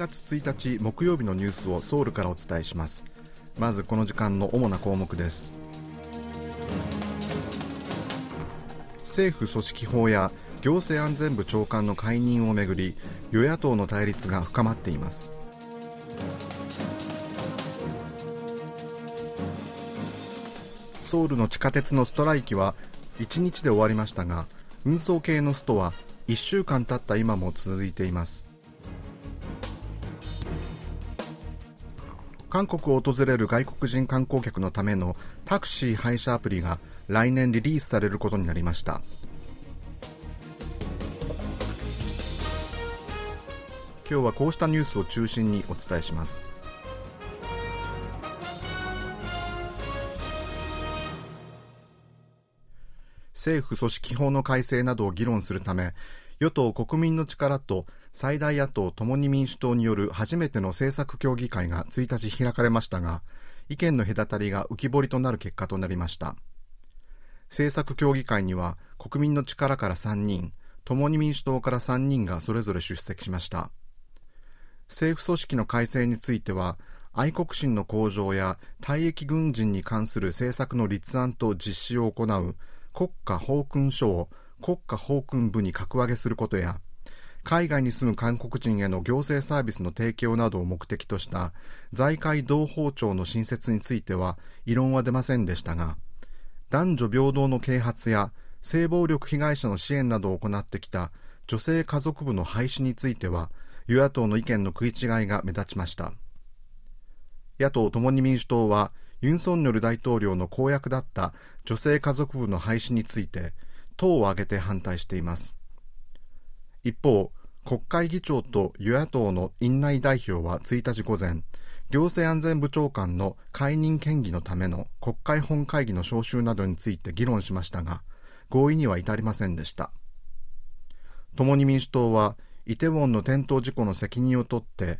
月1日木曜日のニュースをソウルからお伝えします。まずこの時間の主な項目です。政府組織法や行政安全部長官の解任をめぐり与野党の対立が深まっています。ソウルの地下鉄のストライキは1日で終わりましたが運送系のストは1週間経った今も続いています。韓国を訪れる外国人観光客のためのタクシー配車アプリが来年リリースされることになりました。今日はこうしたニュースを中心にお伝えします。政府組織法の改正などを議論するため与党国民の力と最大野党共に民主党による初めての政策協議会が1日開かれましたが意見の隔たりが浮き彫りとなる結果となりました。政策協議会には国民の力から3人共に民主党から3人がそれぞれ出席しました。政府組織の改正については愛国心の向上や退役軍人に関する政策の立案と実施を行う国家法勲書を国家法勲部に格上げすることや海外に住む韓国人への行政サービスの提供などを目的とした財界同胞庁の新設については異論は出ませんでしたが男女平等の啓発や性暴力被害者の支援などを行ってきた女性家族部の廃止については与野党の意見の食い違いが目立ちました。野党共に民主党はユン・ソンニョル大統領の公約だった女性家族部の廃止について党を挙げて反対しています。一方国会議長と与野党の院内代表は1日午前行政安全部長官の解任権議のための国会本会議の招集などについて議論しましたが合意には至りませんでした。共に民主党はイテウォンの転倒事故の責任を取って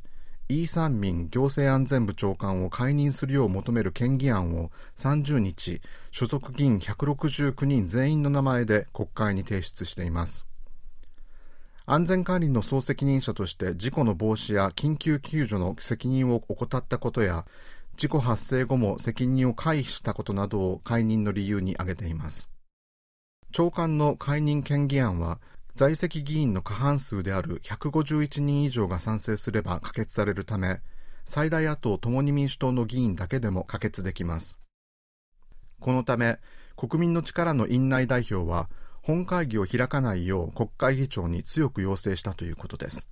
イー・サンミン行政安全部長官を解任するよう求める県議案を30日所属議員169人全員の名前で国会に提出しています。安全管理の総責任者として事故の防止や緊急救助の責任を怠ったことや事故発生後も責任を回避したことなどを解任の理由に挙げています。長官の解任権議案は在籍議員の過半数である151人以上が賛成すれば可決されるため最大野党共に民主党の議員だけでも可決できます。このため国民の力の院内代表は本会議を開かないよう国会議長に強く要請したということです。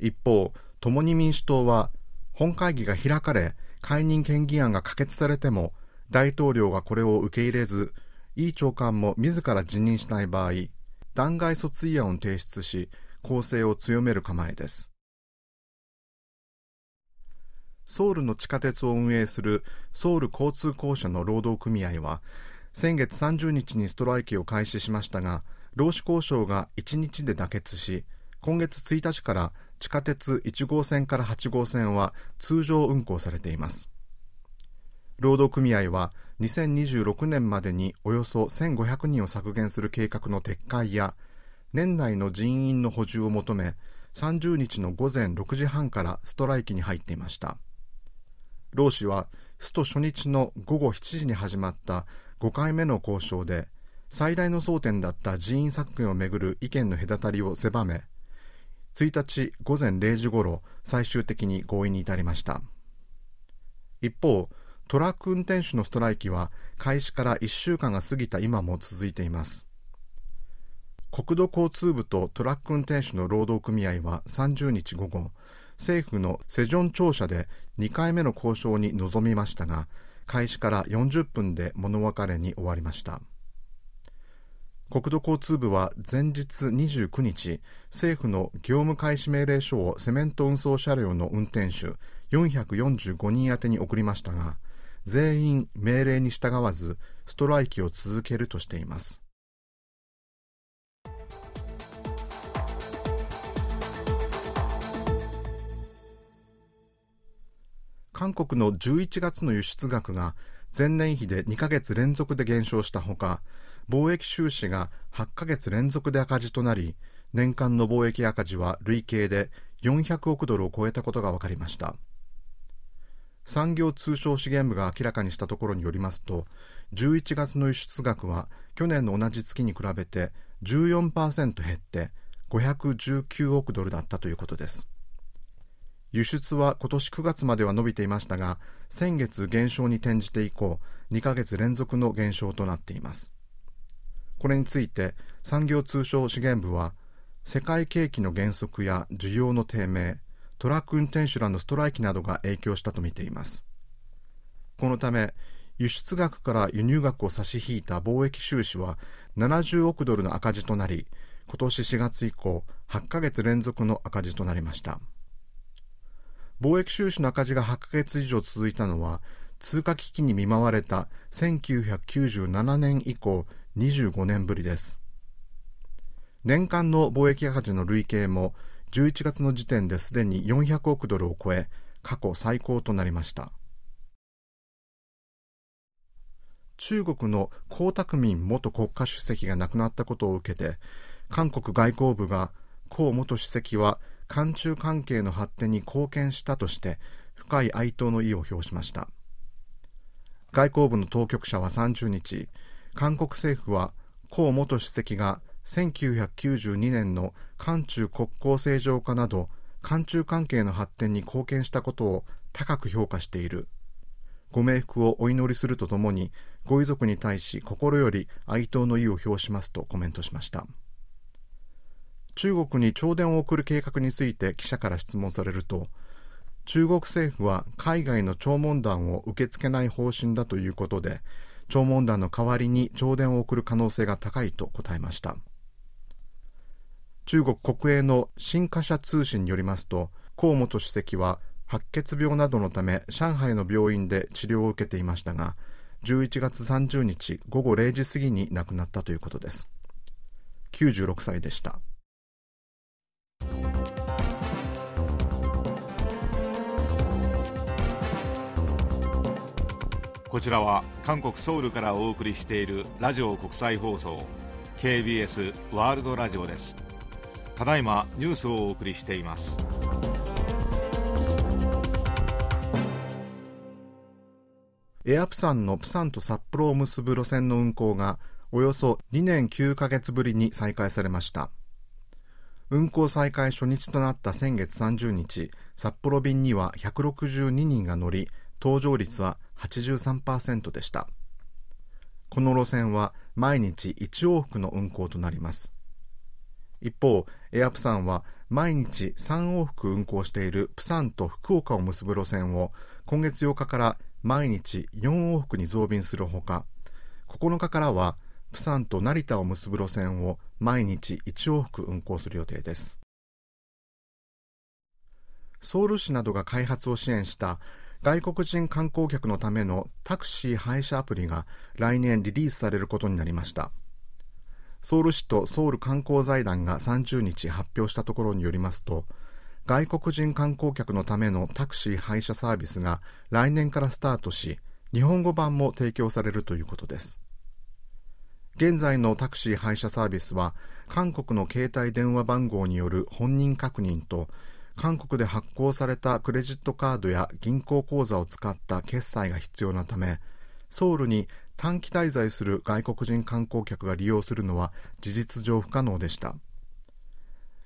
一方共に民主党は本会議が開かれ解任権議案が可決されても大統領がこれを受け入れずイ長官も自ら辞任しない場合弾劾訴追案を提出し攻勢を強める構えです。ソウルの地下鉄を運営するソウル交通公社の労働組合は先月30日にストライキを開始しましたが労使交渉が1日で妥結し今月1日から地下鉄1号線から8号線は通常運行されています。労働組合は2026年までにおよそ1500人を削減する計画の撤回や年内の人員の補充を求め30日の午前6時半からストライキに入っていました。労使はスト初日の午後7時に始まった5回目の交渉で最大の争点だった人員削減をめぐる意見の隔たりを狭め1日午前0時ごろ最終的に合意に至りました。一方トラック運転手のストライキは開始から1週間が過ぎた今も続いています。国土交通部とトラック運転手の労働組合は30日午後政府のセジョン庁舎で2回目の交渉に臨みましたが開始から40分で物別れに終わりました。国土交通部は前日29日政府の業務開始命令書をセメント運送車両の運転手445人宛に送りましたが全員命令に従わずストライキを続けるとしています。韓国の11月の輸出額が前年比で2ヶ月連続で減少したほか貿易収支が8ヶ月連続で赤字となり年間の貿易赤字は累計で400億ドルを超えたことが分かりました。産業通商資源部が明らかにしたところによりますと11月の輸出額は去年の同じ月に比べて14%減って519億ドルだったということです。輸出は今年9月までは伸びていましたが先月減少に転じて以降2ヶ月連続の減少となっています。これについて産業通商資源部は世界景気の減速や需要の低迷トラック運転手らのストライキなどが影響したとみています。このため輸出額から輸入額を差し引いた貿易収支は70億ドルの赤字となり今年4月以降8ヶ月連続の赤字となりました。貿易収支の赤字が8ヶ月以上続いたのは通貨危機に見舞われた1997年以降25年ぶりです。年間の貿易赤字の累計も11月の時点ですでに400億ドルを超え過去最高となりました。中国の江沢民元国家主席が亡くなったことを受けて韓国外交部が江元主席は韓中関係の発展に貢献したとして深い哀悼の意を表しました。外交部の当局者は30日韓国政府は江元主席が1992年の韓中国交正常化など韓中関係の発展に貢献したことを高く評価している。ご冥福をお祈りするとともにご遺族に対し心より哀悼の意を表しますとコメントしました。中国に弔電を送る計画について記者から質問されると中国政府は海外の弔問団を受け付けない方針だということで弔問団の代わりに弔電を送る可能性が高いと答えました。中国国営の新華社通信によりますと河本主席は白血病などのため上海の病院で治療を受けていましたが11月30日午後0時過ぎに亡くなったということです。96歳でした。こちらは韓国ソウルからお送りしているラジオ国際放送 KBS ワールドラジオです。ただいまニュースをお送りしています。エアプサンのプサンと札幌を結ぶ路線の運行がおよそ2年9ヶ月ぶりに再開されました。運行再開初日となった先月30日札幌便には162人が乗り搭乗率は83%でした。この路線は毎日1往復の運行となります。一方エアプサンは毎日3往復運行しているプサンと福岡を結ぶ路線を今月8日から毎日4往復に増便するほか9日からはプサンと成田を結ぶ路線を毎日1往復運行する予定です。ソウル市などが開発を支援した外国人観光客のためのタクシー配車アプリが来年リリースされることになりました。ソウル市とソウル観光財団が30日発表したところによりますと外国人観光客のためのタクシー配車サービスが来年からスタートし日本語版も提供されるということです。現在のタクシー配車サービスは韓国の携帯電話番号による本人確認と韓国で発行されたクレジットカードや銀行口座を使った決済が必要なためソウルに短期滞在する外国人観光客が利用するのは事実上不可能でした。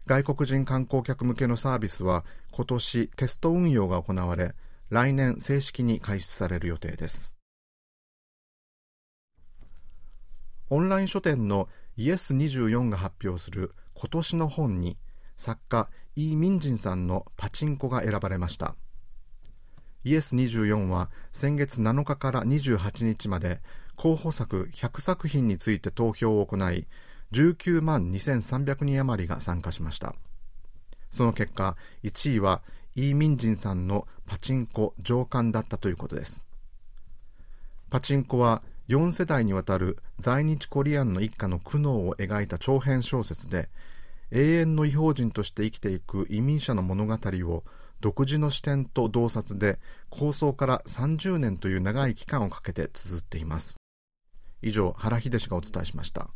外国人観光客向けのサービスは今年テスト運用が行われ来年正式に開始される予定です。オンライン書店のイエス24が発表する今年の本に作家イ・ミンジンさんのパチンコが選ばれました。イエス24は先月7日から28日まで候補作100作品について投票を行い19万2300人余りが参加しました。その結果1位はイー・ミンジンさんのパチンコ上官だったということです。パチンコは4世代にわたる在日コリアンの一家の苦悩を描いた長編小説で永遠の異邦人として生きていく移民者の物語を独自の視点と洞察で構想から30年という長い期間をかけて綴っています。以上原秀氏がお伝えしました。